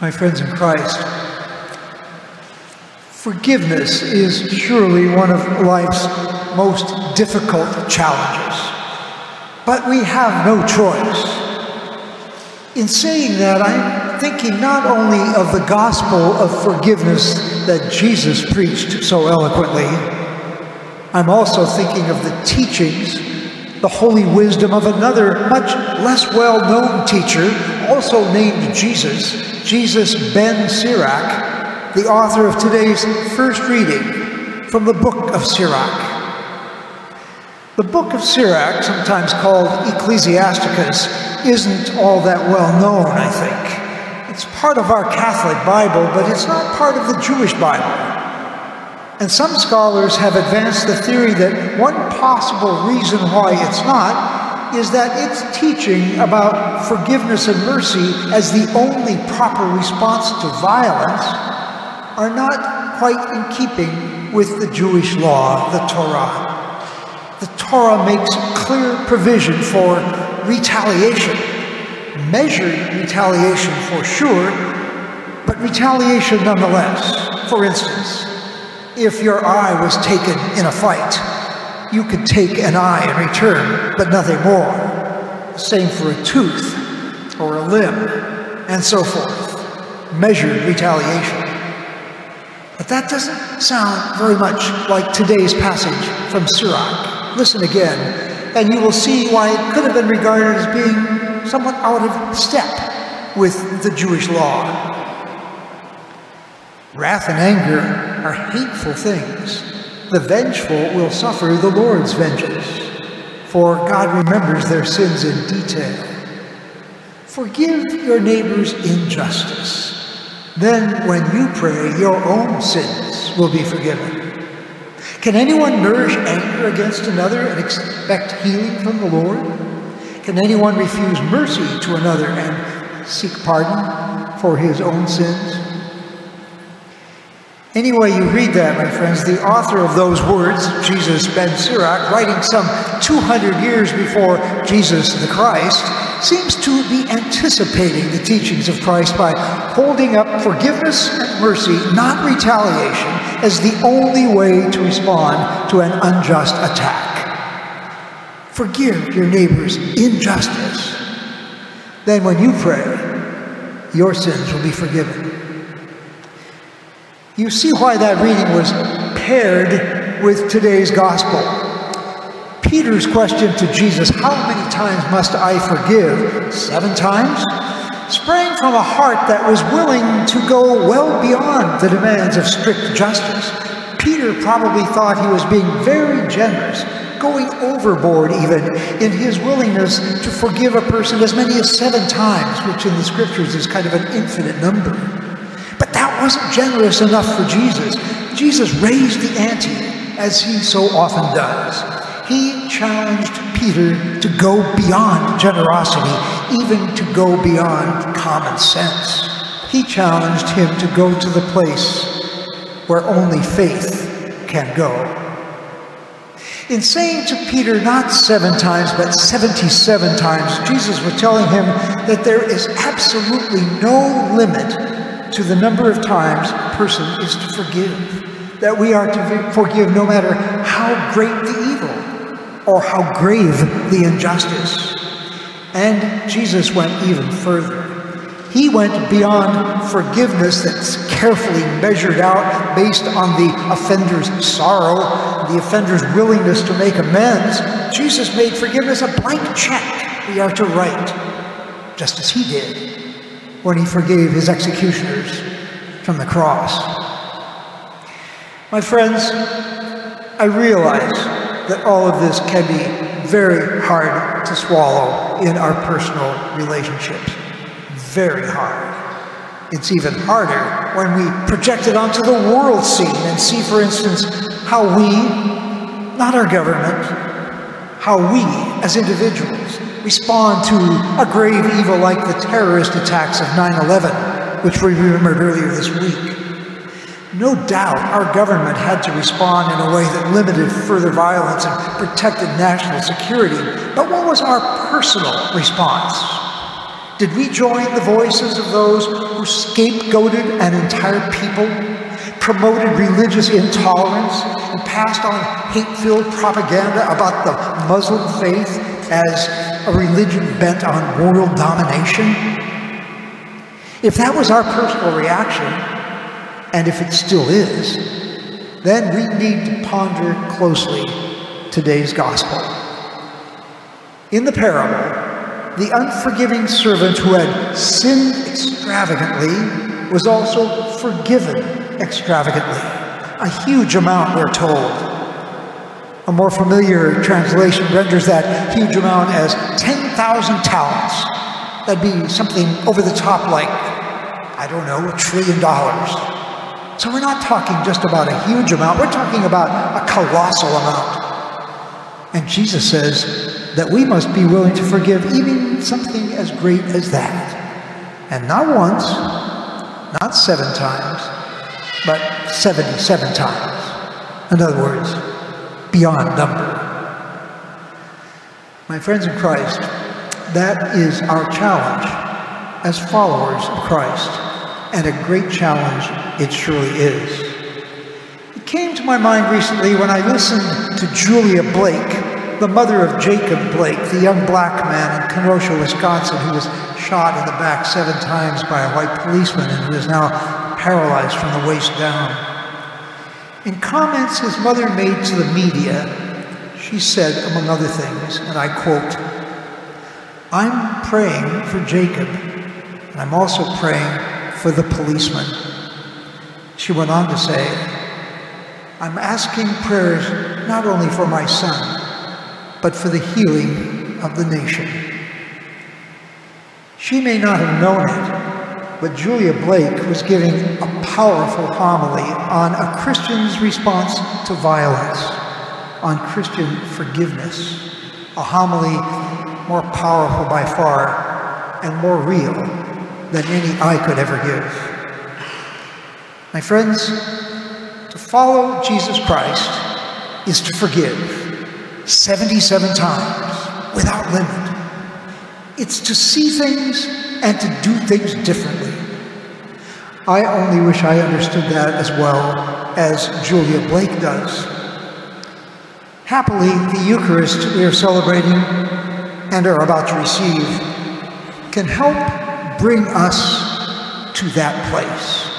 My friends in Christ, forgiveness is surely one of life's most difficult challenges. But we have no choice. In saying that, I'm thinking not only of the gospel of forgiveness that Jesus preached so eloquently, I'm also thinking of the teachings, the holy wisdom of another much less well known teacher, also named Jesus, Jesus ben Sirach, the author of today's first reading from the book of Sirach. The book of Sirach, sometimes called Ecclesiasticus, isn't all that well known, I think. It's part of our Catholic Bible, but it's not part of the Jewish Bible. And some scholars have advanced the theory that one possible reason why it's not is that its teaching about forgiveness and mercy as the only proper response to violence are not quite in keeping with the Jewish law, the Torah. The Torah makes clear provision for retaliation, measured retaliation for sure, but retaliation nonetheless. For instance, if your eye was taken in a fight, you could take an eye in return, but nothing more. Same for a tooth or a limb, and so forth. Measured retaliation. But that doesn't sound very much like today's passage from Sirach. Listen again, and you will see why it could have been regarded as being somewhat out of step with the Jewish law. Wrath and anger are hateful things. The vengeful will suffer the Lord's vengeance, for God remembers their sins in detail. Forgive your neighbor's injustice. Then, when you pray, your own sins will be forgiven. Can anyone nourish anger against another and expect healing from the Lord? Can anyone refuse mercy to another and seek pardon for his own sins? Anyway, you read that, my friends, the author of those words, Jesus ben Sirach, writing some 200 years before Jesus the Christ, seems to be anticipating the teachings of Christ by holding up forgiveness and mercy, not retaliation, as the only way to respond to an unjust attack. Forgive your neighbor's injustice. Then, when you pray, your sins will be forgiven. You see why that reading was paired with today's gospel. Peter's question to Jesus, How many times must I forgive? Seven times? sprang from a heart that was willing to go well beyond the demands of strict justice. Peter probably thought he was being very generous, going overboard even in his willingness to forgive a person as many as seven times, which in the scriptures is kind of an infinite number. Wasn't generous enough for Jesus. Jesus raised the ante, as he so often does. He challenged Peter to go beyond generosity, even to go beyond common sense. He challenged him to go to the place where only faith can go. In saying to Peter not seven times, but 77 times, Jesus was telling him that there is absolutely no limit to the number of times a person is to forgive. That we are to forgive no matter how great the evil or how grave the injustice. And Jesus went even further. He went beyond forgiveness that's carefully measured out based on the offender's sorrow, the offender's willingness to make amends. Jesus made forgiveness a blank check we are to write, just as he did when he forgave his executioners from the cross. My friends, I realize that all of this can be very hard to swallow in our personal relationships. Very hard. It's even harder when we project it onto the world scene and see, for instance, how we, not our government, how we as individuals respond to a grave evil like the terrorist attacks of 9 11, which we remembered earlier this week. No doubt our government had to respond in a way that limited further violence and protected national security. But what was our personal response? Did we join the voices of those who scapegoated an entire people, promoted religious intolerance, and passed on hate filled propaganda about the Muslim faith as a religion bent on world domination? If that was our personal reaction, and if it still is, then we need to ponder closely today's gospel. In the parable, the unforgiving servant who had sinned extravagantly was also forgiven extravagantly. A huge amount, we're told. A more familiar translation renders that huge amount as 10,000 talents. That'd be something over the top like, I don't know, a trillion dollars. So we're not talking just about a huge amount, we're talking about a colossal amount. And Jesus says, that we must be willing to forgive even something as great as that. And not once, not seven times, but 77 times. In other words, beyond number. My friends in Christ, that is our challenge as followers of Christ, and a great challenge it surely is. It came to my mind recently when I listened to Julia Blake the mother of Jacob Blake, the young black man in Kenosha, Wisconsin, who was shot in the back seven times by a white policeman and who is now paralyzed from the waist down. In comments his mother made to the media, she said, among other things, and I quote, I'm praying for Jacob, and I'm also praying for the policeman. She went on to say, I'm asking prayers not only for my son, but for the healing of the nation. She may not have known it, but Julia Blake was giving a powerful homily on a Christian's response to violence, on Christian forgiveness, a homily more powerful by far and more real than any I could ever give. My friends, to follow Jesus Christ is to forgive 77 times without limit. It's to see things and to do things differently. I only wish I understood that as well as Julia Blake does. Happily, the Eucharist we are celebrating and are about to receive can help bring us to that place.